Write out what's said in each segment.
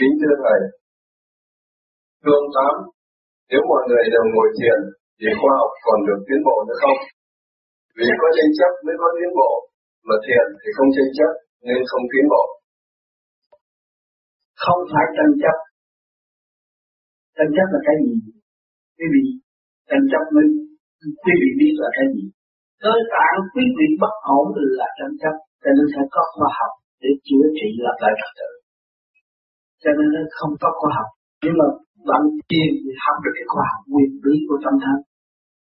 Kính thưa Thầy, thưa Tám, nếu mọi người đều ngồi thiền thì khoa học còn được tiến bộ nữa không? Vì có tranh chấp mới có tiến bộ, mà thiền thì không tranh chấp nên không tiến bộ. Không phải tranh chấp. Tranh chấp là cái gì? Quý vị, tranh chấp mới quý vị biết là cái gì? Cơ tạng quý vị bất ổn là tranh chấp, cho nên phải có khoa học để chữa trị lập lại trật tự. Cho nên nó không có khoa học. Nhưng mà bạn thiền thì học được cái khoa học nguyên lý của tâm thân.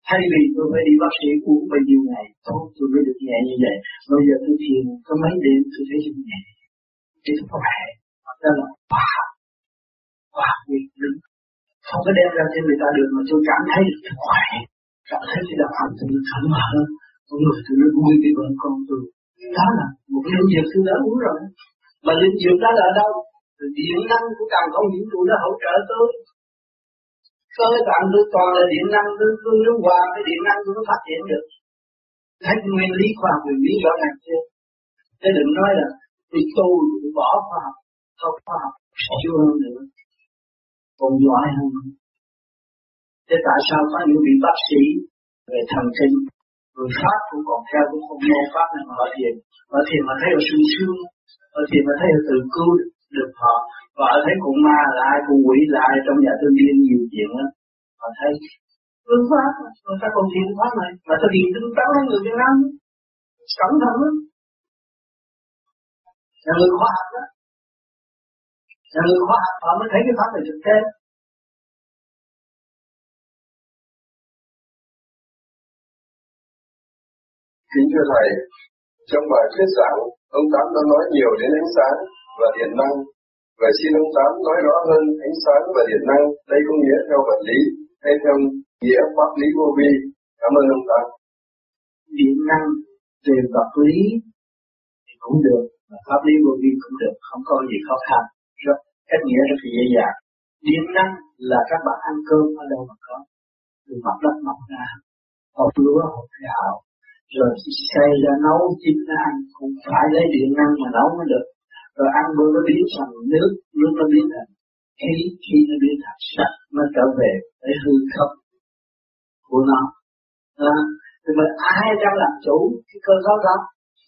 Thay vì tôi phải đi bác sĩ uống bao nhiêu ngày, tốt tôi mới được nhẹ như vậy. Bây giờ tôi thiền có mấy đêm tôi thấy được nhẹ. Chứ tôi khỏe. Đó là khoa học. Khoa học nguyên lý Không có đem ra cho người ta được mà tôi cảm thấy được tôi khỏe. Cảm thấy cái đạo hành tôi được thẳng mở hơn. Con người tôi nó vui cái bệnh con tôi. Đó là một cái lĩnh vực tôi đã uống rồi. Mà lĩnh vực đó là ở đâu? Điện năng của càng không vũ trụ nó hỗ trợ tôi. Cơ tạng tôi toàn là điện năng, tôi tôi nếu hòa cái điện năng tôi nó phát triển được. Thấy nguyên lý khoa học, nguyên lý rõ ràng chưa? Thế đừng nói là tôi tu tôi bỏ khoa học không khoa học chưa hơn nữa còn giỏi hơn. Thế tại sao có những vị bác sĩ về thần kinh, người pháp cũng còn theo cũng không mô pháp này mà họ thiền? Họ thiền mà thấy họ sung sướng họ thiền mà thấy họ tự cứu được được họ. Và họ thấy cũng ma là cũng quỷ là trong nhà thương điên nhiều chuyện á. Họ thấy phương pháp mà sao còn thiền pháp này mà sao điền tinh tấn với người Việt Nam cẩn thận lắm. Là người khoa học đó là người khoa học họ mới thấy cái pháp này thực tế. Kính thưa Thầy, trong bài thuyết giảng, ông Tám đã nói nhiều đến ánh sáng và điện năng. Vậy xin ông Tám nói rõ hơn ánh sáng và điện năng, đây có nghĩa theo vật lý hay theo nghĩa pháp lý vô vi. Cảm ơn ông Tám. Điện năng về vật lý thì cũng được, và pháp lý vô vi cũng được, không có gì khó khăn. Rất, cách nghĩa rất dễ dàng. Điện năng là các bạn ăn cơm ở đâu mà có, từ mặt đất mọc ra, hột lúa, hột gạo, rồi xây ra nấu chín ra ăn cũng phải lấy điện năng mà nấu mới được rồi ăn bữa nó biến thành nước nước nó biến thành khí khí nó biến thành sắc nó trở về cái hư không của nó. À, thì mình ai đang làm chủ cái cơ cấu đó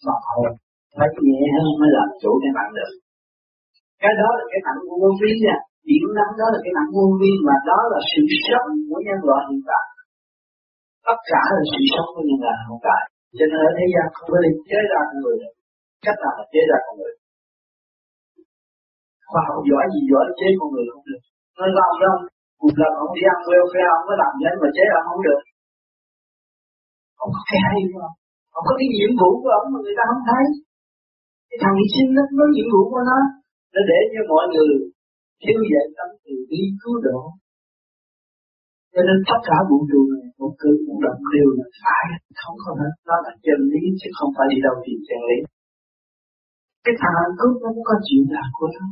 mà hồn phải nhẹ hơn mới làm chủ để bạn được cái đó là cái nặng của vô vi nha. Điểm năng đó là cái nặng vô vi mà đó là sự sống của nhân loại hiện tại. Tất cả là sự sống của nhân loại hiện tại. Cho nên ở thế gian không có thể chế ra con người được. Cách nào là chế ra con người khoa học giỏi gì giỏi chế con người không được. Nó làm đâu cùng làm ông đi ăn welfare ông có làm đến mà chế ông không được. Ông có cái hay không ông có cái nhiệm vụ của ông mà người ta không thấy. Cái thằng hy sinh nó nó nhiệm vụ của nó. Nó để cho mọi người thiếu dạy tâm từ bi cứu độ. Cho nên tất cả vũ trụ này, một cử một động đều là phải không có hết. Nó là chân lý, chứ không phải đi đâu tìm chân lý. Cái thằng ăn cướp nó cũng có chuyện là của nó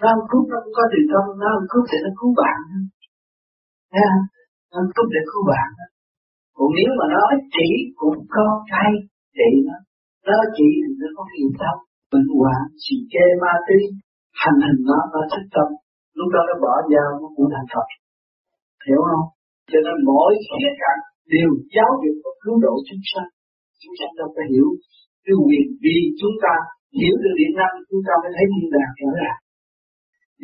nó ăn cướp, nó cũng có từ tâm, nó ăn cướp để nó cứu bạn. Nghe không? Nó ăn cướp để cứu bạn. Còn nếu mà nó chỉ cũng có cái trị nó. Nó chỉ thì nó có nhiều tâm bệnh hoạn chỉ kê ma túy hành hình nó nó thích tâm. Lúc đó nó bỏ dao, nó cũng thành Phật. Hiểu không? Cho nên mỗi khía cạnh đều giáo dục và cứu độ chúng sanh chúng sanh đâu phải hiểu cái quyền vì chúng ta, hiểu được điện năng, chúng ta mới thấy thiên đàng rõ ràng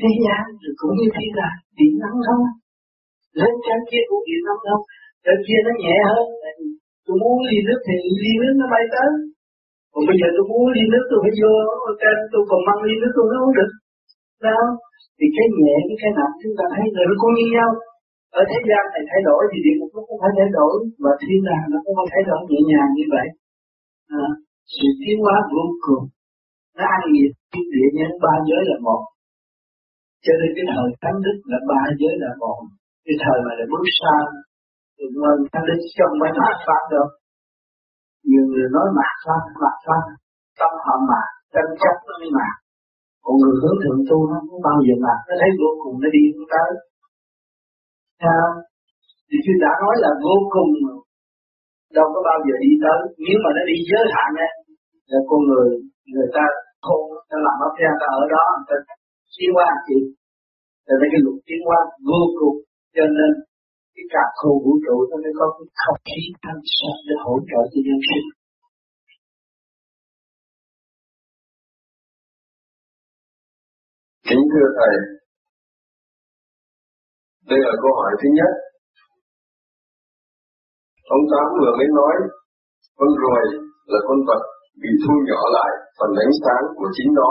thế gian rồi cũng như thiên là điện năng không lên trên kia cũng điện năng không trên kia nó nhẹ hơn. Tôi muốn ly nước thì ly nước nó bay tới. Còn bây giờ tôi muốn ly nước tôi phải vô trên tôi còn mang ly nước tôi nó không được. Sao? Thì cái nhẹ với cái nặng chúng ta thấy rồi nó cũng như nhau. Ở thế gian này thay đổi thì địa ngục nó cũng phải thay đổi và thiên đàng nó cũng phải thay đổi nhẹ nhàng như vậy. À, sự tiến hóa vô cùng. Nó ăn nhiệt thiên địa nhân ba giới là một cho nên cái thời thánh đức là ba giới là một. Cái thời mà là bước xa thì ngân thánh đức không phải mạt pháp đâu. Nhiều người nói mạt pháp mạt pháp tâm họ mạt chân chấp nó mới mạt. Còn người hướng thượng tu nó không bao giờ mạt, nó thấy vô cùng nó đi không tới. Sao thì tôi đã nói là vô cùng đâu có bao giờ đi tới. Nếu mà nó đi giới hạn ấy, là con người người ta khôn ta làm nó ra ta ở đó, ta tiến hóa chị là cái luật tiến hóa vô cùng cho nên cái cả khu vũ trụ nó mới có cái không khí thanh sạch để hỗ trợ cho nhân sinh Kính thưa Thầy, đây là câu hỏi thứ nhất. Ông Tám vừa mới nói, con ruồi là con vật bị thu nhỏ lại phần ánh sáng của chính nó.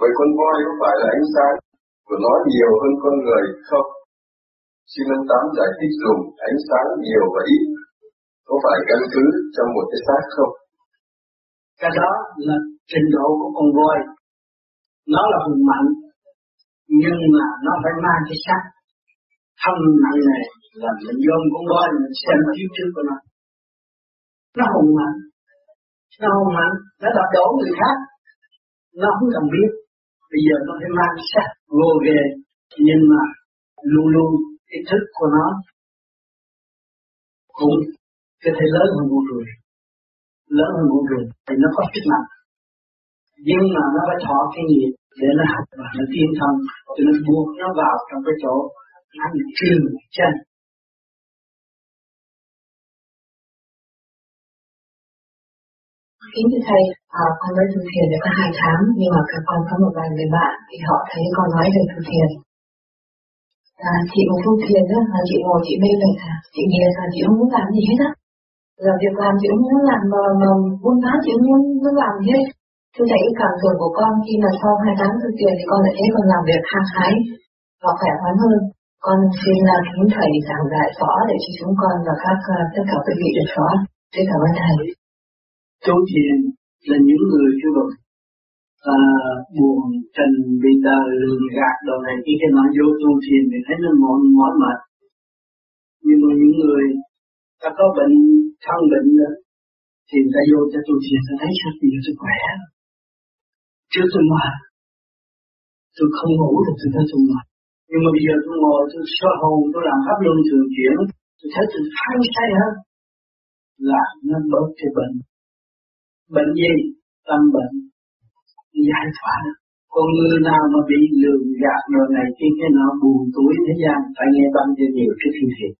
Vậy con voi có phải là ánh sáng của nó nhiều hơn con người không? Xin ông Tám giải thích dùng ánh sáng nhiều và ít có phải căn cứ trong một cái xác không? Cái đó là trình độ của con voi. Nó là hùng mạnh, nhưng mà nó phải mang cái xác thân nặng này là mình dồn con voi mình xem phía trước của nó. Nó hùng mạnh, nó hùng mạnh, nó đập đổ người khác, nó không cần biết. Bây giờ nó phải mang xác vô ghê, nhưng mà luôn luôn cái thức của nó cũng có thể lớn hơn vũ trụ lớn hơn vũ trụ thì nó có sức mạnh. Nhưng mà nó phải thọ cái nghiệp để nó học và nó tiến thân cho nó buộc nó vào trong cái chỗ nó trường chân. Kính thưa Thầy, à, con mới thực thiền được có hai tháng, nhưng mà các con có một vài người bạn thì họ thấy con nói về thực thiền. À, chị một phương thiền đó, là chị ngồi chị mê mệt à, chị nghiền là chị không muốn làm gì hết á. Giờ việc làm chị không muốn làm mà, mà buôn bán chị cũng muốn, muốn làm gì hết. Thưa thầy, cái cảm tưởng của con khi mà sau hai tháng thực thiền thì con lại thấy con làm việc hăng hái và khỏe khoắn hơn. Con xin là kính thầy giảng dạy rõ để cho chúng con và các à, tất cả quý vị được rõ. Xin cảm ơn thầy tu thiền là những người kêu được à, buồn trần bị đời lường gạt đồ này khi cái nói vô tu thiền thì thấy nó mỏi mỏi mệt. Nhưng mà những người ta có bệnh thân bệnh nữa thì ta vô cho tu thiền ta thấy sao bây giờ tôi khỏe? Trước tôi mệt. Tôi không ngủ được tôi thấy tôi mệt. Nhưng mà bây giờ tôi ngồi tôi soi hồn tôi làm pháp luân thường chuyển tôi thấy tôi hăng say hơn là nó bớt cái bệnh bệnh gì? Tâm bệnh. Giải thoát. Con người nào mà bị lường gạt rồi này kia, cái nó buồn tuổi thế gian, phải nghe băng cho nhiều trước khi thiền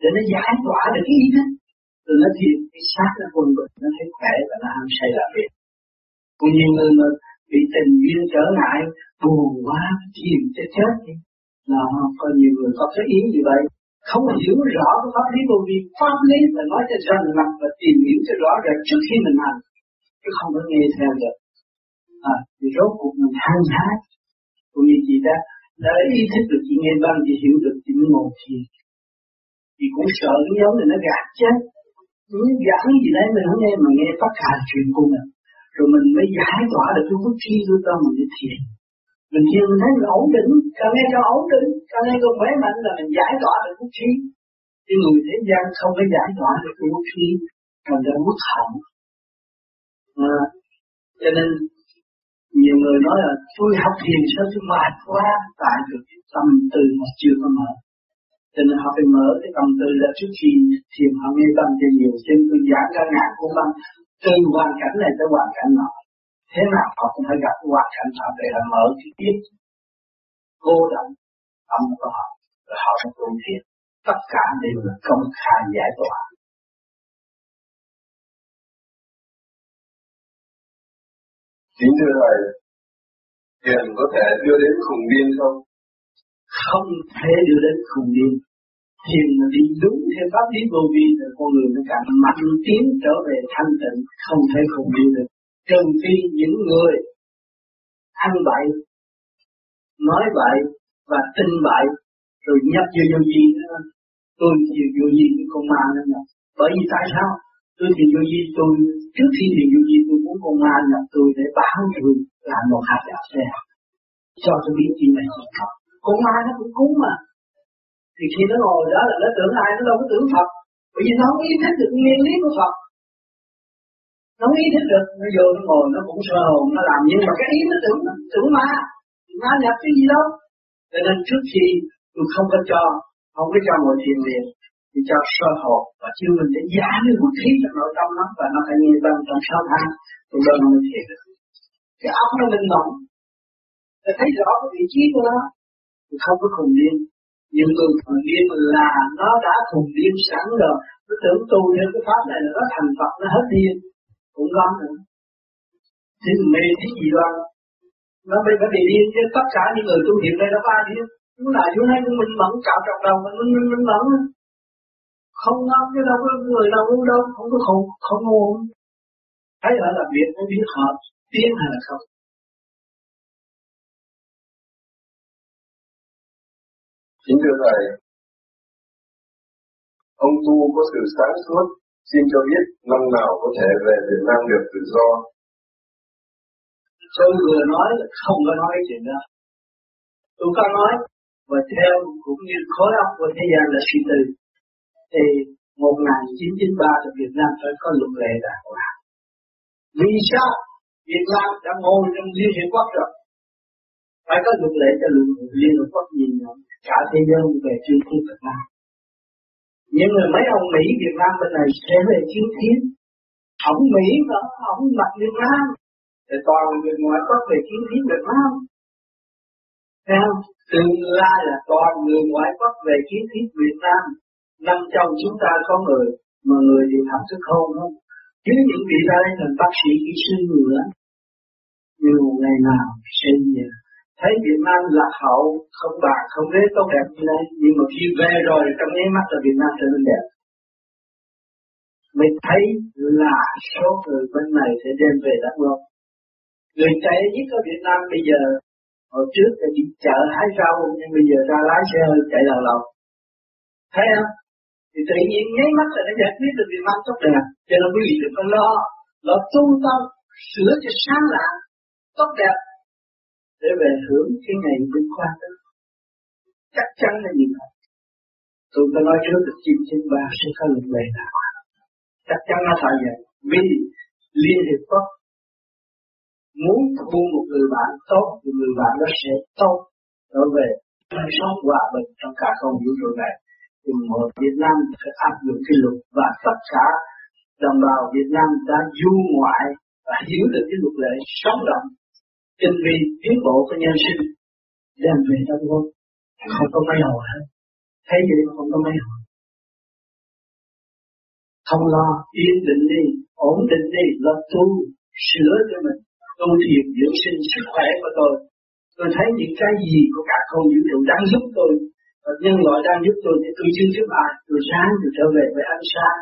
để nó giải tỏa được cái ý thức. Rồi nó thiền cái xác nó quân bình nó thấy khỏe và nó ham say làm việc. Cũng nhiều người mà bị tình duyên trở ngại, buồn quá thiền chết chết đi. Là có nhiều người có cái ý như vậy. Không hiểu rõ cái pháp lý vô vi pháp lý và nói cho rành mạch và tìm hiểu cho rõ ràng trước khi mình hành chứ không có nghe theo được. À thì rốt cuộc mình hăng hái. Cũng như chị đã đã ý thức được chị nghe văn, chị hiểu được, chị mới ngồi thiền. Chị cũng sợ cái giống này nó gạt chết. Những giảng gì đấy mình không nghe, mà nghe phát cả chuyện của mình. Rồi mình mới giải tỏa được cái bức chi của tâm mình đi thiền. Mình thiền mình thấy mình ổn định. Càng nghe càng ổn định. Càng nghe càng khỏe mạnh là mình giải tỏa được bức chi. Nhưng người thế gian không có giải tỏa được cái bức chi. Thành ra mất hạnh à, cho nên nhiều người nói là tôi học thiền sao tôi mệt quá. Tại được cái tâm tư mà chưa có mở. Cho nên họ phải mở cái tâm tư ra trước khi thiền. Họ nghe tâm cho nhiều cho nên tôi giảng ra ngàn của mình từ hoàn cảnh này tới hoàn cảnh nọ. Thế nào họ cũng phải gặp hoàn cảnh họ để là mở cái biết cô động tâm của họ. Rồi họ sẽ tu thiền. Tất cả đều là công khai giải tỏa. Kính thưa Thầy, thiền có thể đưa đến khùng điên không? Không thể đưa đến khùng điên. Thiền mà đi đúng theo pháp lý vô vi thì con người nó càng mạnh tiến trở về thanh tịnh, không thể khùng điên được. Trừ khi những người ăn bậy, nói bậy và tin bậy, rồi nhập vô vô vi nữa. Tôi thiền vô vi cái con ma nữa. Bởi vì tại sao? Tôi thì vô vi tôi, trước khi thì vô vi tôi muốn con ma nhập tôi để bảo tôi làm một hạt gạo xe. Cho tôi biết chuyện này. Chuyện thật con ma nó cũng cúng mà. Thì khi nó ngồi đó là nó tưởng ai, nó đâu có tưởng Phật. Bởi vì nó không ý thức được nguyên lý của Phật. Nó không ý thức được. Nó vô, nó ngồi, nó cũng sơ hồn, nó làm nhưng mà cái ý nó tưởng tưởng ma. Ma nhập cái gì đâu. Cho nên trước khi tôi không có cho, không có cho ngồi thiền liền thì cho sơ hồ và chứ mình để giá cái vũ khí trong nội tâm nó và nó phải nghe tâm trong sáu tháng. Thì đó nó mới thiệt. Được cái óc nó linh động. Để thấy rõ cái vị trí của nó. Không có khùng điên. Nhưng người khùng điên là nó đã khùng điên sẵn rồi. Nó tưởng tu theo cái pháp này là nó thành Phật nó hết điên. Cũng lắm nữa. Thì mê thấy gì đó nó mới phải bị điên. Chứ tất cả những người tu hiện đây nó ba điên lúc là chúng thấy mình mẫn cạo trọc đầu mình mình mình, mình mẫn không ngon chứ đâu có người nào ngu đâu không có khùng không ngu thấy họ làm việc mới biết họ tiến hay là không Kính thưa Thầy, ông tu có sự sáng suốt, xin cho biết năm nào có thể về Việt Nam được tự do. Tôi vừa nói là không có nói chuyện đó. Tôi có nói, và theo cũng như khối óc của thế gian là suy tư. Thì 1993 thì Việt Nam phải có luật lệ đàng hoàng. Vì sao Việt Nam đã ngồi trong Liên Hiệp Quốc rồi? Phải có luật lệ cho Liên Hiệp Quốc nhìn nhận cả thế giới về chuyên thiên Việt Nam. Nhưng mà mấy ông Mỹ Việt Nam bên này sẽ về chiến thiên. Ông Mỹ và ông mặt Việt Nam. Thì toàn người ngoại quốc về chiến thiên Việt Nam. Thấy không? Tương lai là toàn người ngoại quốc về chiến thiên Việt Nam. Năm trong chúng ta có người, mà người thì học thức hôn không? Chứ những vị đây là bác sĩ, kỹ sư nữa. nhiều ngày nào sinh nhờ thấy Việt Nam lạc hậu không bạc không ghế tốt đẹp như thế nhưng mà khi về rồi trong nháy mắt là Việt Nam trở nên đẹp mình thấy là số người bên này sẽ đem về đắk lông người chạy nhất ở Việt Nam bây giờ hồi trước thì đi chợ hái rau nhưng bây giờ ra lái xe hơi chạy đầu lòng. thấy không thì tự nhiên nháy mắt là nó giải quyết được việc mang tốt đẹp cho nên quý vị đừng có lo lo trung tâm sửa cho sáng lạ tốt đẹp để về hưởng cái ngày vinh quang đó. Chắc chắn là như vậy. Tôi có nói trước là chim trên ba sẽ có lực về, nào chắc chắn nó phải vậy. Vì liên hiệp quốc muốn thu một người bạn tốt thì người bạn đó sẽ tốt. Trở về sống hòa bình trong cả không vũ trụ này thì một Việt Nam phải áp dụng cái luật và tất cả đồng bào Việt Nam đã du ngoại và hiểu được cái luật lệ sống động, tinh vi, tiến bộ của nhân sinh. Đem về trong quốc. Không có mấy hồi hết. Thấy vậy không có mấy hồi. Không lo, yên định đi, ổn định đi, lo tu, sửa cho mình, tu thiền dưỡng sinh sức khỏe của tôi. Tôi thấy những cái gì của cả không vũ trụ đang giúp tôi và nhân loại đang giúp tôi thì tôi chưa giúp ai tôi sáng tôi trở về với ánh sáng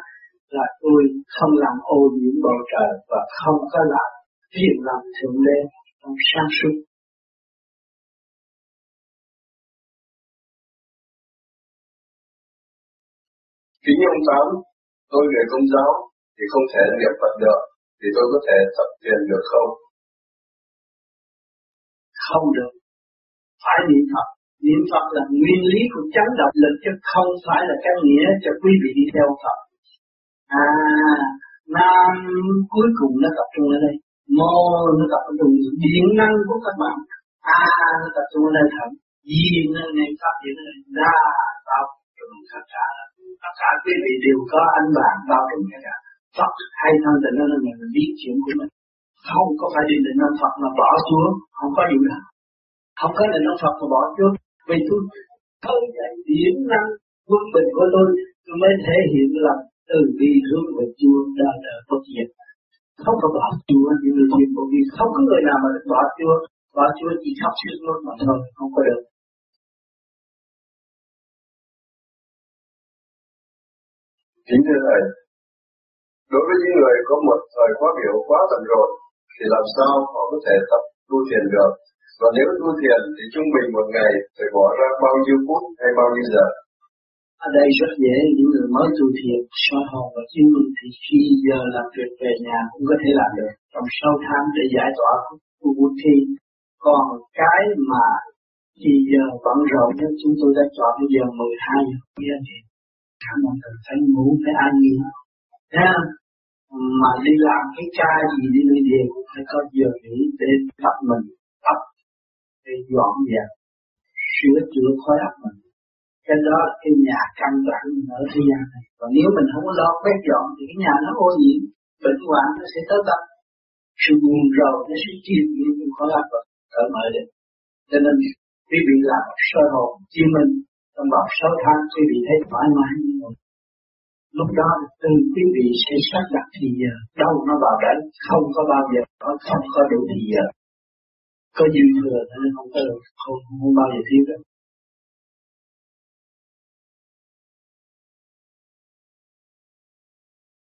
là tôi không làm ô nhiễm bầu trời và không có làm phiền làm thượng đế trong sáng suốt Kính ông Tám, tôi người công giáo thì không thể niệm Phật được, thì tôi có thể tập thiền được không? Không được. Phải niệm Phật. Niệm Phật là nguyên lý của chấn động lực chứ không phải là cái nghĩa cho quý vị đi theo Phật. À, Nam cuối cùng nó tập trung ở đây mô nó tập trung điện năng của các bạn a à, nó tập trung ở đây thận di nó này pháp triển lên đa bao trùm tất cả. Tất cả quý vị đều có anh bạn bao trùm tất cả. Phật hay thân định nó là mình biết chuyện của mình. Không có phải định định ông Phật mà bỏ xuống không có gì đó. Không có định ông Phật mà bỏ xuống vì tôi khơi dậy điểm năng quân bình của tôi tôi mới thể hiện là từ bi hướng về Chúa đời đời bất diệt không có bỏ Chúa như người thiên bởi vì không có người nào mà được bỏ Chúa bỏ Chúa chỉ khóc sức luôn mà thôi không có được. Chính thưa Thầy, đối với những người có một thời khóa biểu quá tầm rồi, thì làm sao họ có thể tập tu thiền được? Và nếu tu thiền thì trung bình một ngày phải bỏ ra bao nhiêu phút hay bao nhiêu giờ? ở đây rất dễ, những người mới tu thiền soi hồn và chứng minh thì khi giờ làm việc về nhà cũng có thể làm được. Trong 6 tháng để giải tỏa khu vũ thi, còn cái mà khi giờ bận rộn nhất, chúng tôi đã chọn bây giờ 12 giờ. Khuya thì các ơn thầy phải ngủ, phải an nghỉ. Nha mà đi làm cái ca gì, đi đi về cũng phải có giờ nghỉ để tập mình, tập để dọn dẹp sửa chữa khối óc mình. Cái đó cái nhà căn bản ở thế gian này. Còn nếu mình không có lo quét dọn thì cái nhà nó ô nhiễm, bệnh hoạn nó sẽ tới tập sự buồn rầu nó sẽ chìm những khối óc và cởi mở lên cho nên, quý vị làm sơ hồn chiêm minh, trong vòng sáu tháng quý vị thấy thoải mái như vậy lúc đó từ quý vị sẽ xác đặt thì giờ, đâu nó vào đấy không có bao giờ nó không có đủ thì giờ có dư thừa nên không có không, không bao giờ thiếu được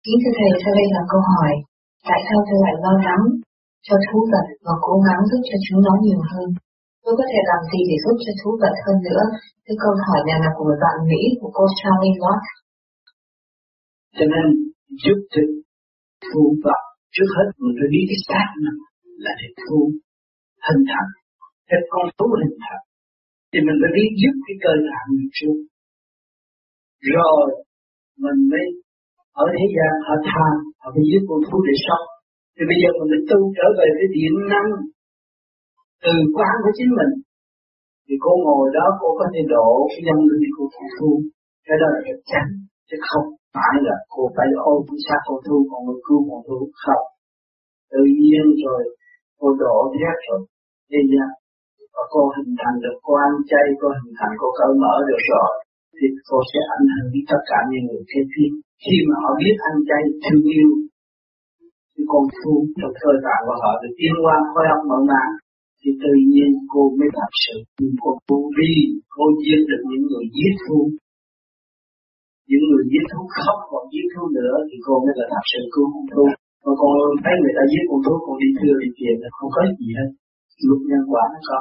Kính thưa Thầy, sau đây là câu hỏi. Tại sao tôi lại lo lắng cho thú vật và cố gắng giúp cho chúng nó nhiều hơn? Tôi có thể làm gì để giúp cho thú vật hơn nữa? Cái câu hỏi này là của một bạn Mỹ của cô Charlie Watt. Cho nên giúp cho thú vật trước hết mình phải biết cái xác là để thú hình thành. Cái con thú hình thành. Thì mình phải biết giúp cái cơ tạng mình trước. Rồi, mình mới ở thế gian họ tham họ phải dưới con thú để sống thì bây giờ mình phải tu trở về cái điện năng từ quán của chính mình thì cô ngồi đó, cô có thể độ cái dân linh của con thú cái đó là chắc chắn chứ không phải là cô phải ôm cái xác cô thú còn người cứu cô thú không tự nhiên rồi, cô độ hết rồi thế gian và cô hình thành được cô ăn chay cô hình thành cô cởi mở được rồi thì cô sẽ ảnh hưởng đến tất cả những người kế tiếp khi mà họ biết ăn chay thương yêu thì con phu, trong cơ tạng của họ được tiến qua khối óc mở màng thì tự nhiên cô mới thật sự cô tu vi cô giết được những người giết thú. Những người giết thú khóc còn giết thú nữa thì cô mới là thật sự cứu con thú mà còn thấy người ta giết con thú còn đi thưa đi tiền là không có gì hết luật nhân quả nó có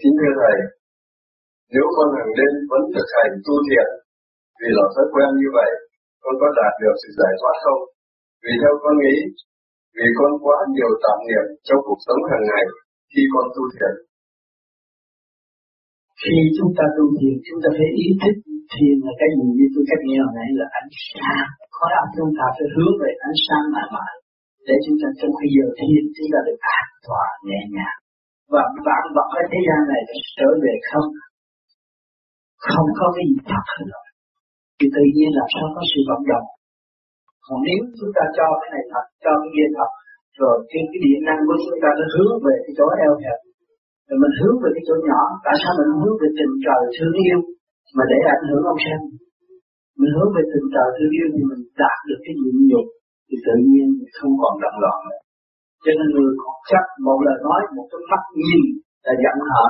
Kính thưa Thầy, nếu con hàng đêm vẫn thực hành tu thiện, vì là thói quen như vậy, con có đạt được sự giải thoát không? Vì theo con nghĩ, vì con quá nhiều tạp niệm trong cuộc sống hàng ngày khi con tu thiện. Khi chúng ta tu thiện, chúng ta phải ý thức thiền là cái gì như tôi cách nghe hồi nãy là ánh sáng. khói óc chúng ta phải hướng về ánh sáng mãi mãi. Để chúng ta trong khi giờ thiền chúng ta được an toàn, nhẹ nhàng. Và bạn vật ở thế gian này trở về không không có cái gì thật rồi thì tự nhiên làm sao có sự vận động còn nếu chúng ta cho cái này thật, cho cái kia thật, rồi cái cái điện năng của chúng ta nó hướng về cái chỗ eo hẹp, rồi mình hướng về cái chỗ nhỏ, tại sao mình hướng về tình trời thương yêu mà để ảnh hưởng ông xem mình hướng về tình trời thương yêu thì mình đạt được cái nhịn nhục, thì tự nhiên mình không còn động loạn nữa. Cho nên người còn chắc một lời nói, một cái mắt nhìn là giận họ,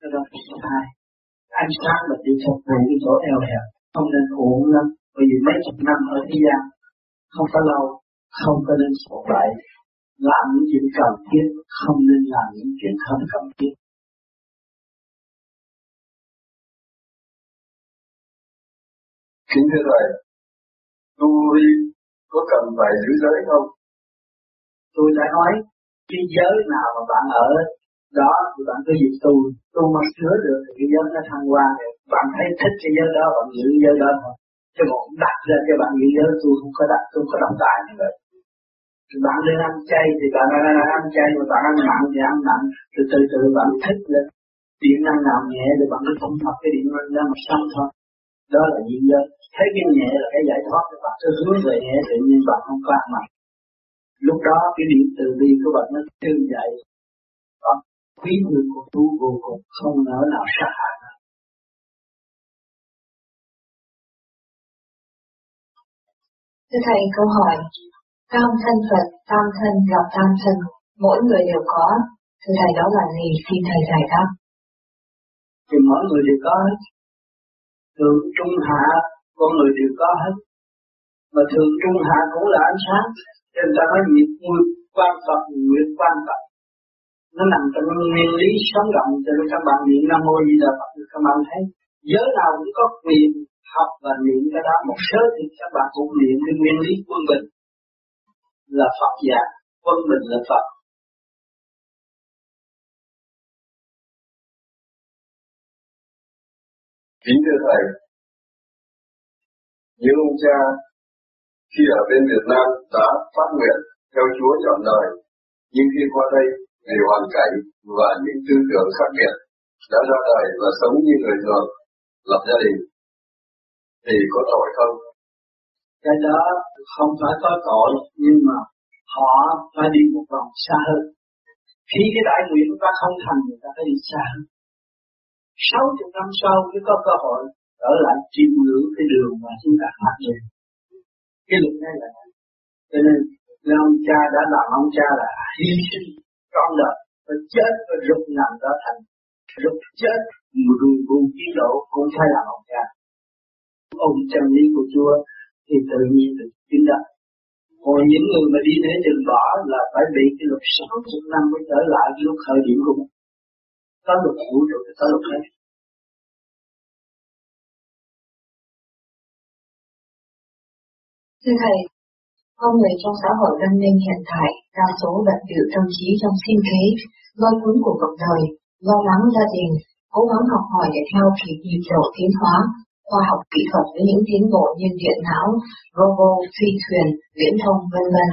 cái đó là sai ánh sáng là đi phục về cái chỗ eo hẹp, không nên uổng lắm. Bởi vì mấy chục năm ở thế gian, không có lâu, không có nên sổ bậy làm những chuyện cần thiết, không nên làm những chuyện không cần thiết. Kính thưa Thầy, tu có cần phải giữ giới không? Tôi đã nói, cái giới nào mà bạn ở đó thì bạn cứ việc tu. Tu mà sửa được thì cái giới nó thăng hoa. Thì bạn thấy thích cái giới đó bạn giữ giới đó thôi. Chứ còn đặt ra cho bạn giữ giới tu không có đặt tu không có động tài như vậy. Thì bạn lên ăn chay thì bạn ăn, ăn chay mà bạn ăn mặn thì ăn mặn. Từ từ từ bạn thích lên điện năng nào nhẹ thì bạn cứ phóng thật cái điện năng ra mà xong thôi đó là gì giới thấy cái nhẹ là cái giải thoát thì bạn cứ hướng về nhẹ tự nhiên bạn không ăn mặn lúc đó cái điện từ bi của bạn nó trương dậy quý người của tu vô cùng không nỡ nào sát hại Thưa Thầy, câu hỏi, tam thân Phật, tam thân gặp tam thân, mỗi người đều có. Thưa Thầy, đó là gì? Xin Thầy giải đáp. Thì mỗi người đều có hết. Thượng, trung, hạ, con người đều có hết. Mà thường trung hạ cũng là ánh sáng. Cho nên ta nói nhiệt nguyệt quan Phật, nguyệt quan Phật nó nằm trong nguyên lý sống động cho nên các bạn niệm nam mô di đà phật các bạn thấy giới nào cũng có quyền học và niệm cái đó một số thì các bạn cũng niệm cái nguyên lý quân bình là phật giả quân bình là phật kính thưa thầy những ông cha khi ở bên Việt Nam đã phát nguyện theo Chúa chọn đời nhưng khi qua đây vì hoàn cảnh và những tư tưởng khác biệt đã ra đời và sống như người thường, lập gia đình, thì có tội không? Cái đó không phải có tội, nhưng mà họ phải đi một vòng xa hơn khi cái đại nguyện của ta không thành người ta phải đi xa hơn sáu chục năm sau mới có cơ hội trở lại chiêm ngưỡng cái đường mà chúng ta phát lên cái luật này là cho nên ông cha đã làm ông cha là hy sinh con đời và chết và rụt nằm đó thành rụt chết rùi buồn tiến độ cũng phải là ông cha. Ông chân lý của Chúa thì tự nhiên được chứng đắc còn những người mà đi để chừng bỏ là phải bị cái luật sáu chục năm mới trở lại lúc khởi điểm của mình có luật vũ trụ có luật hết Thưa Thầy, con người trong xã hội văn minh hiện tại đa số bận biểu tâm trí trong sinh kế, lôi cuốn của cuộc đời, lo lắng gia đình, cố gắng học hỏi để theo kịp nhịp độ tiến hóa, khoa học kỹ thuật với những tiến bộ như điện não, robot, phi thuyền, viễn thông, vân vân.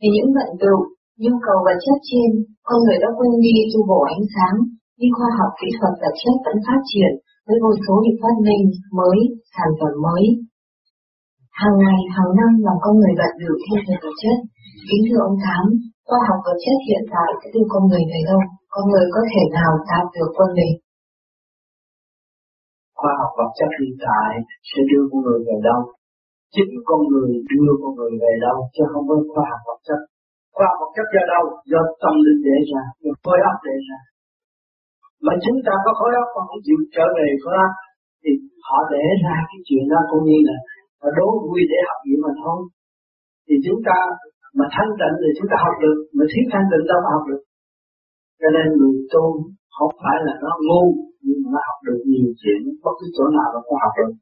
Vì những vận tựu, nhu cầu vật chất trên, con người đã quên đi tu bổ ánh sáng, nhưng khoa học kỹ thuật vật chất vẫn phát triển với vô số những phát minh mới, sản phẩm mới. Hàng ngày, hàng năm lòng con người bận biểu thiên về vật chất. Kính thưa ông Thám, khoa học vật chất hiện tại sẽ đưa con người về đâu? Con người có thể nào đạt được quân mình? khoa học vật chất hiện tại sẽ đưa con người về đâu chính con người đưa con người về đâu chứ không có khoa học vật chất khoa học vật chất do đâu do tâm linh để ra do khối óc để ra mà chúng ta có khối óc mà không chịu trở về khối óc thì họ để ra cái chuyện đó cũng như là họ đố vui để học gì mà thôi. Thì chúng ta mà thanh tịnh thì chúng ta học được, mà thiếu thanh tịnh đâu mà học được. Cho nên người tu không phải là nó ngu, nhưng mà nó học được nhiều chuyện, bất cứ chỗ nào nó cũng học được.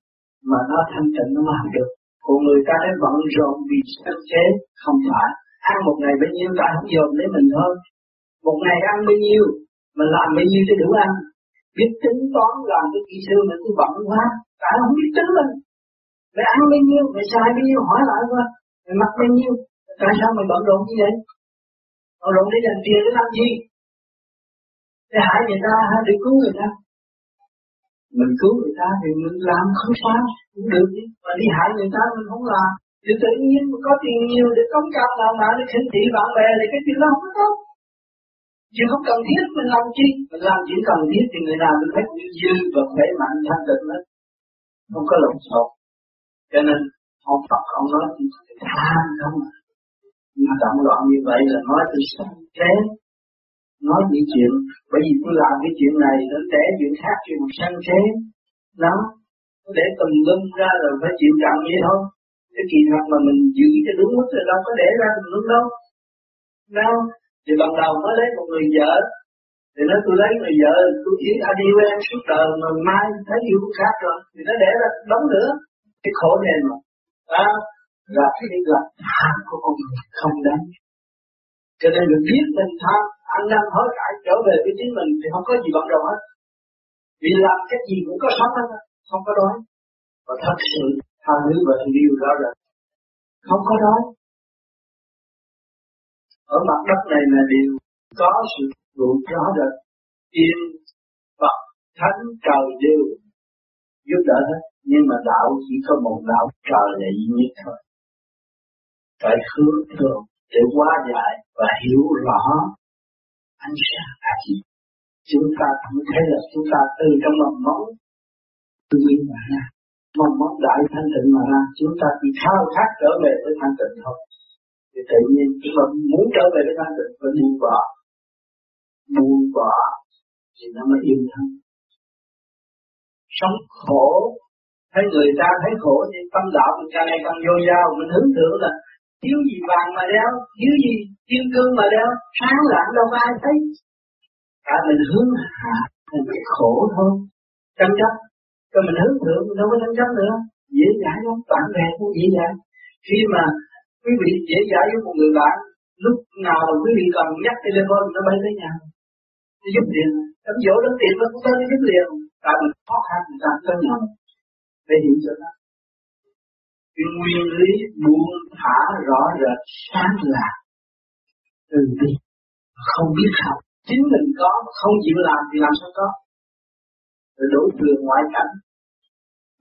Mà nó thanh tịnh nó mới học được. Còn người ta thấy bận rộn vì sắp chế, không phải. Ăn một ngày bao nhiêu, ta không dồn lấy mình thôi. Một ngày ăn bao nhiêu mình làm bao nhiêu cho đủ ăn. Biết tính toán làm cái kỹ sư mà tôi bận quá, tại không biết tính mình mày ăn bao nhiêu, mày xài bao nhiêu, hỏi lại qua mày mặc bao nhiêu, tại sao mày bận rộn như vậy? Bận rộn để dành tiền để làm gì? Để hại người ta hay để cứu người ta. Mình cứu người ta thì mình làm không sao, cũng được. Chứ mà đi hại người ta mình không làm. Thì tự nhiên có tiền nhiều để cống cao làm lại để khinh thị bạn bè thì cái chuyện đó không có tốt chứ không cần thiết mình làm chi? Mình làm chỉ cần thiết thì người nào cũng thấy dư và khỏe mạnh, thanh tịnh hết. Không có lộn xộn. Cho nên, ông Phật, ông nói chỉ không à mà động loạn như vậy là nói từ sanh thế nói những chuyện, bởi vì tôi làm cái chuyện này, nó để chuyện khác, chuyện sanh thế lắm để tùm lum ra rồi phải chịu trận vậy thôi. Cái kỳ thật mà mình giữ cho đúng mức rồi đâu có để ra tùm lum đâu. Đâu thì ban đầu mới lấy một người vợ. Thì nói tôi lấy người vợ tôi chỉ anh yêu em suốt đời mà mai thấy yêu khác rồi. Thì nó để ra đóng nữa cái khổ này mà. À, là cái là tham của con người không đáng. Cho nên mình biết mình tham ăn năn hối cải trở về với chính mình thì không có gì bằng đầu hết. Vì làm cái gì cũng có sống hết không có đói. Và thật sự tham thứ và tình yêu đó là không có đói ở mặt đất này là điều có sự vụ rõ rệt tiên, Phật, thánh, trời đều giúp đỡ hết. Nhưng mà đạo chỉ có một đạo trời là duy nhất thôi. Phải hướng thượng để hóa giải và hiểu rõ ánh sáng là gì. Chúng ta cũng thấy là chúng ta từ trong mầm móng tự nhiên mà ra. Mầm mong đại thanh tịnh mà ra, chúng ta chỉ khao khát trở về với thanh tịnh thôi thì tự nhiên chúng ta muốn trở về với thanh tịnh phải buông bỏ. Buông bỏ, thì nó mới yên thân. Sống khổ. Thấy người ta thấy khổ, thì tâm đạo mình càng ngày càng vô dao mình hướng thượng là thiếu gì vàng mà đeo, thiếu gì kim cương mà đeo, sáng lạng đâu ai thấy. Cả mình hướng hạ, mình cái khổ thôi. Tranh chấp. Cho mình hướng thượng mình đâu có tranh chấp nữa. Dễ dãi lắm, bạn bè cũng dễ dãi. Khi mà quý vị dễ dãi với một người bạn, lúc nào mà quý vị cần nhắc telephone nó bay tới nhà. Nó giúp liền. Đám dỗ đám tiền nó cũng tới giúp liền. Tại mình khó khăn người ta tới nhau. Để hiểu cho nó. Cái nguyên lý buông thả rõ rệt, sáng là từ bi. Không biết học chính mình có không chịu làm thì làm sao có? Rồi đổ thừa ngoại cảnh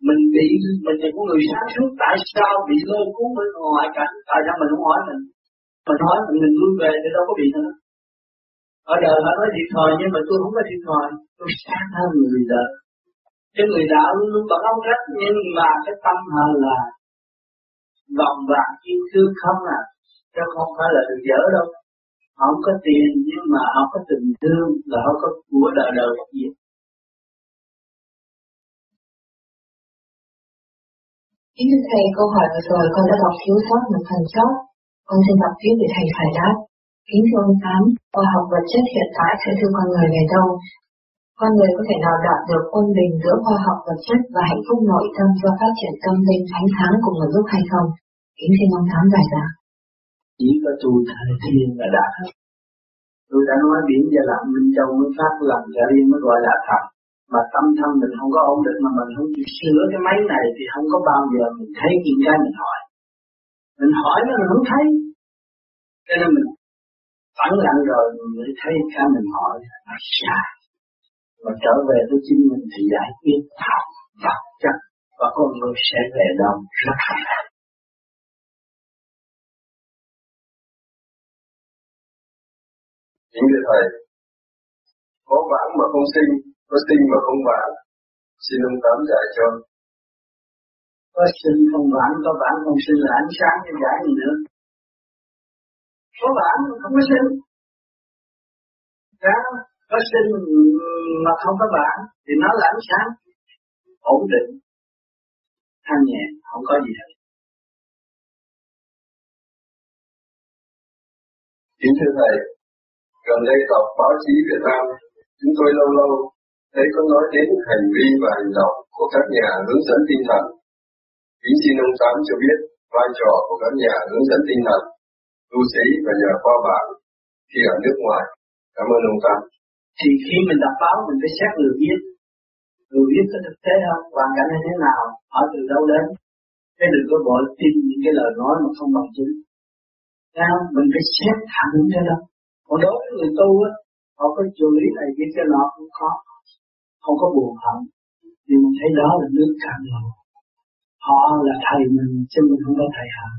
mình bị, mình là con người sáng suốt, tại sao bị lôi cuốn bên ngoại cảnh tại sao mình không hỏi mình? Mình hỏi mình lui về thì đâu có bị nữa. Ở đời họ nói thiệt thòi, nhưng mà tôi không có thiệt thòi. Tôi sáng hơn người đời. Cái người đạo luôn luôn bận ông rất nhưng mà cái tâm họ là vòng vàng kim cương không à. Chứ không phải là được dở đâu. Họ không có tiền nhưng mà họ có tình thương là họ có của đời đời gì. Kính thưa Thầy, câu hỏi vừa rồi con đã đọc thiếu sót một phần chót. Con xin đọc tiếp để Thầy giải đáp. Kính thưa ông Tám, khoa học vật chất hiện tại sẽ đưa con người về đâu? Con người có thể nào đạt được quân bình giữa khoa học vật chất và hạnh phúc nội tâm do phát triển tâm linh ánh sáng cùng một lúc hay không? Kính xin ông Tám giải đáp. Chỉ có tu thời thiên là đạt hết. Tôi đã nói biển và lặng Minh Châu mới phát lần ra đi mới gọi là thật mà tâm thân mình không có ổn định mà mình không chịu sửa cái máy này thì không có bao giờ mình thấy những cái mình hỏi. Mình hỏi mà mình không thấy. Cho nên mình phản lặng rồi mình mới thấy cái mình hỏi là sai. Và trở về với chính mình thì giải quyết thật vật chất và con người sẽ về đâu rất hạnh phúc. Chính thưa Thầy, có vãng mà không sinh, có sinh mà không vãng. Xin ông Tám giải cho. Có sinh không vãng, có vãng không sinh là ánh sáng như giải gì nữa. Có vãng không có sinh. Đó, có sinh mà không có vãng thì nó là ánh sáng ổn định thanh nhẹ không có gì hết Kính thưa Thầy, gần đây đọc báo chí Việt Nam, chúng tôi lâu lâu thế có nói đến hành vi và hành động của các nhà hướng dẫn tinh thần. Kính xin ông Tám cho biết vai trò của các nhà hướng dẫn tinh thần, tu sĩ và nhà khoa bảng khi ở nước ngoài. Cảm ơn ông Tám. Thì khi mình đọc báo mình phải xét người viết. Người viết có thực tế không? Hoàn cảnh như thế nào? Ở từ đâu đến? Cái đừng có vội tin những cái lời nói mà không bằng chứng. Sao? Mình phải xét thẳng cho đó. Còn đối với người tu á, họ có chửi này cái cái nọ cũng khó. Không có buồn hận. Nhưng mình thấy đó là nước cạn lòng. Họ là thầy mình, chứ mình không có thầy họ.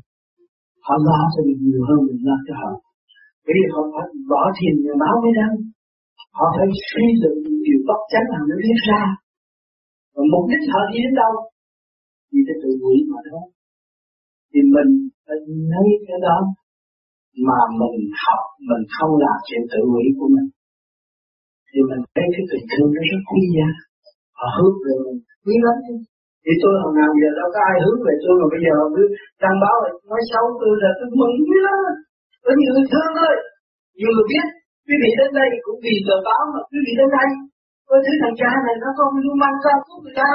Họ lo cho mình nhiều hơn mình lo cho họ. Bởi vì họ phải bỏ thiền nhà báo mới đăng. Họ phải suy luận điều bất chánh là nó viết ra. Và mục đích họ đi đến đâu? vì cái tự quỷ mà thôi. Thì mình phải lấy cái đó mà mình học mình không làm chuyện tự hủy của mình thì mình thấy cái tình thương nó rất quý giá. Họ hướng về mình quý lắm. Thì tôi hồi nào giờ đâu có ai hướng về tôi, mà bây giờ cứ đăng báo là nói xấu tôi là tôi mừng quý lắm. Có nhiều người thương thôi. Nhiều người biết, quý vị đến đây cũng vì tờ báo mà quý vị đến đây. Có thứ thằng cha này nó không luôn mang ra cứu người ta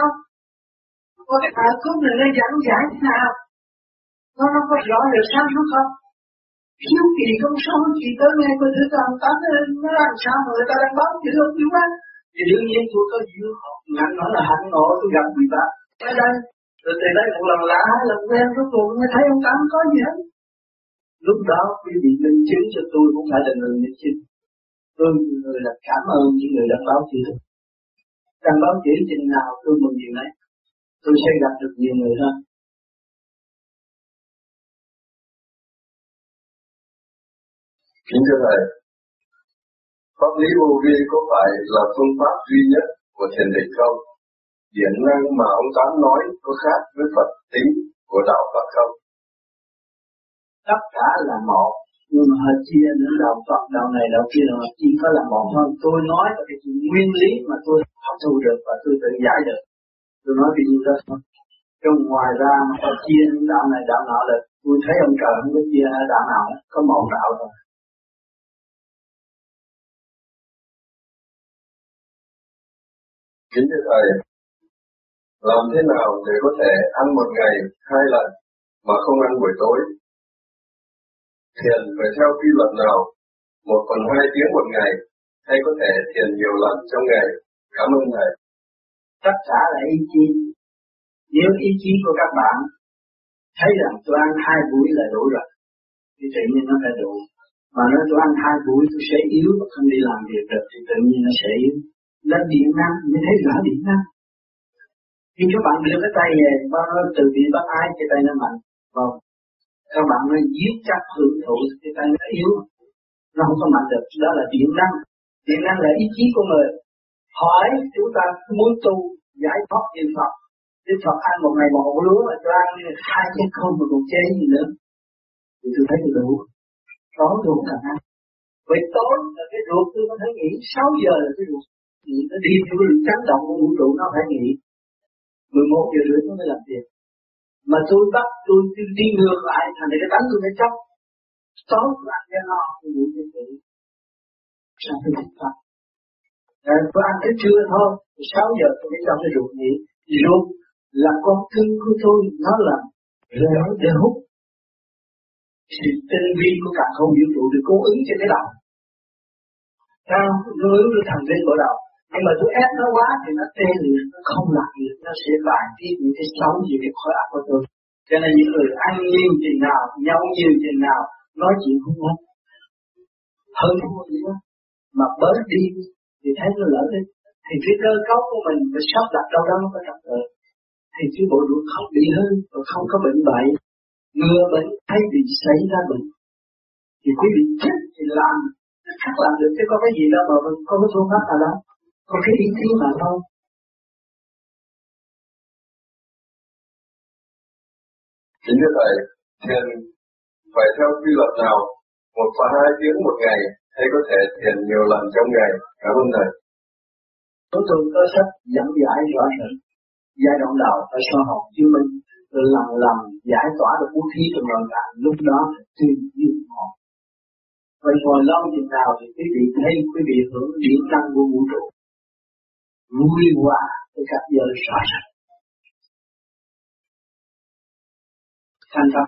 không có cái thằng cứu này nó giảng giải thế nào? Nó nó có rõ được sao không? Hiếu kỳ không sao chỉ tới nghe tôi thử làm tám nó làm sao mà người ta đang báo chữ không biết á thì đương nhiên tôi có duyên ngắn nói là hạnh ngộ, tôi gặp người ta. Ở đây, rồi từ đây một lần lạ, hai lần quen rốt cuộc nghe thấy ông tám có gì hết. Lúc đó, quý vị minh chứng cho tôi cũng phải là người minh chứng. Tôi người là cảm ơn những người đã báo chữ. Đang báo chữ chừng nào tôi mừng điều này tôi sẽ gặp được nhiều người hơn. Kính thưa Thầy, Pháp lý vô vi có phải là phương pháp duy nhất của thiền định không? điện năng mà ông Tám nói có khác với Phật tính của đạo Phật không? Tất cả là một, nhưng mà họ chia đến đạo Phật, đạo này, đạo kia là chỉ có là một thôi. Tôi nói là cái nguyên lý mà tôi hấp thu được và tôi tự giải được. Tôi nói cái như đó thôi. trong ngoài ra mà họ chia những đạo này, đạo nọ là tôi thấy ông trời không có chia đạo nào, có một đạo thôi. Kính thưa Thầy, làm thế nào để có thể ăn một ngày hai lần mà không ăn buổi tối? Thiền phải theo quy luật nào? Một phần hai tiếng một ngày hay có thể thiền nhiều lần trong ngày? Cảm ơn Thầy. Tất cả là ý chí. Nếu ý chí của các bạn thấy rằng tôi ăn hai buổi là đủ rồi, thì tự nhiên nó phải đủ. Mà nếu tôi ăn hai buổi tôi sẽ yếu và không đi làm việc được thì tự nhiên nó sẽ yếu lên điện năng mới thấy rõ điện năng. Khi các bạn đưa cái tay về nó từ bị bắt ái cái tay nó mạnh. Vâng. Các bạn nó giết chắc hưởng thụ, cái tay nó yếu. Nó không có mạnh được, đó là điện năng. Điện năng là ý chí của người. Hỏi chúng ta muốn tu, giải thoát niệm Phật. Đức Phật ăn một ngày một lúa mà cho ăn hai chén không mà còn chế gì nữa. Thì tôi thấy đủ. Tối tôi không cần ăn. Vậy tối là cái ruột tôi có thể nghĩ 6 giờ là cái ruột nghĩ nó đi theo cái chấn động của vũ trụ nó phải nghỉ. 11 giờ rưỡi nó mới làm việc. Mà tôi bắt tôi, tôi đi ngược lại thành cái tánh tôi phải chấp tối là ăn cho no tôi ngủ cho kỹ sao tôi thích Phật à, tôi ăn tới trưa thôi 6 giờ tôi mới cho cái ruột nghỉ. Ruột là con cưng của tôi nó là rễ để hút. Sự tinh vi của cả không vũ trụ được cố ứng cho cái đầu. Sao nó ứng được thành linh của đầu nhưng mà tôi ép nó quá thì nó tê liệt, nó không làm được nó sẽ bài tiết những cái xấu gì cái khối áp của tôi. Cho nên những người ăn nhiều chừng nào nhau nhiều chừng nào, nói chuyện không ngon. Hơn thua gì đó mà bớt đi thì thấy nó lỡ đi. Thì cái cơ cấu của mình nó sắp đặt đâu đó có trật tự thì cái bộ ruột không bị hư và không có bệnh bậy. Ngừa bệnh hay bị xảy ra bệnh, thì quý vị chết thì làm. Chắc làm được chứ có cái gì đâu mà có cái phương pháp nào đâu có cái ý chí mà thôi Kính thưa Thầy, thiền phải theo quy luật nào? Một và hai tiếng một ngày hay có thể thiền nhiều lần trong ngày? Cảm ơn Thầy. Chúng tôi có sách dẫn giải rõ rệt. Giai đoạn đầu phải sơ học chứng minh lần lần giải tỏa được vũ khí trong nội tạng lúc đó tùy duyên họ vậy ngồi lâu chừng nào thì quý vị thấy quý vị hưởng điện năng của vũ trụ vui hòa với các giới rõ ràng thành thật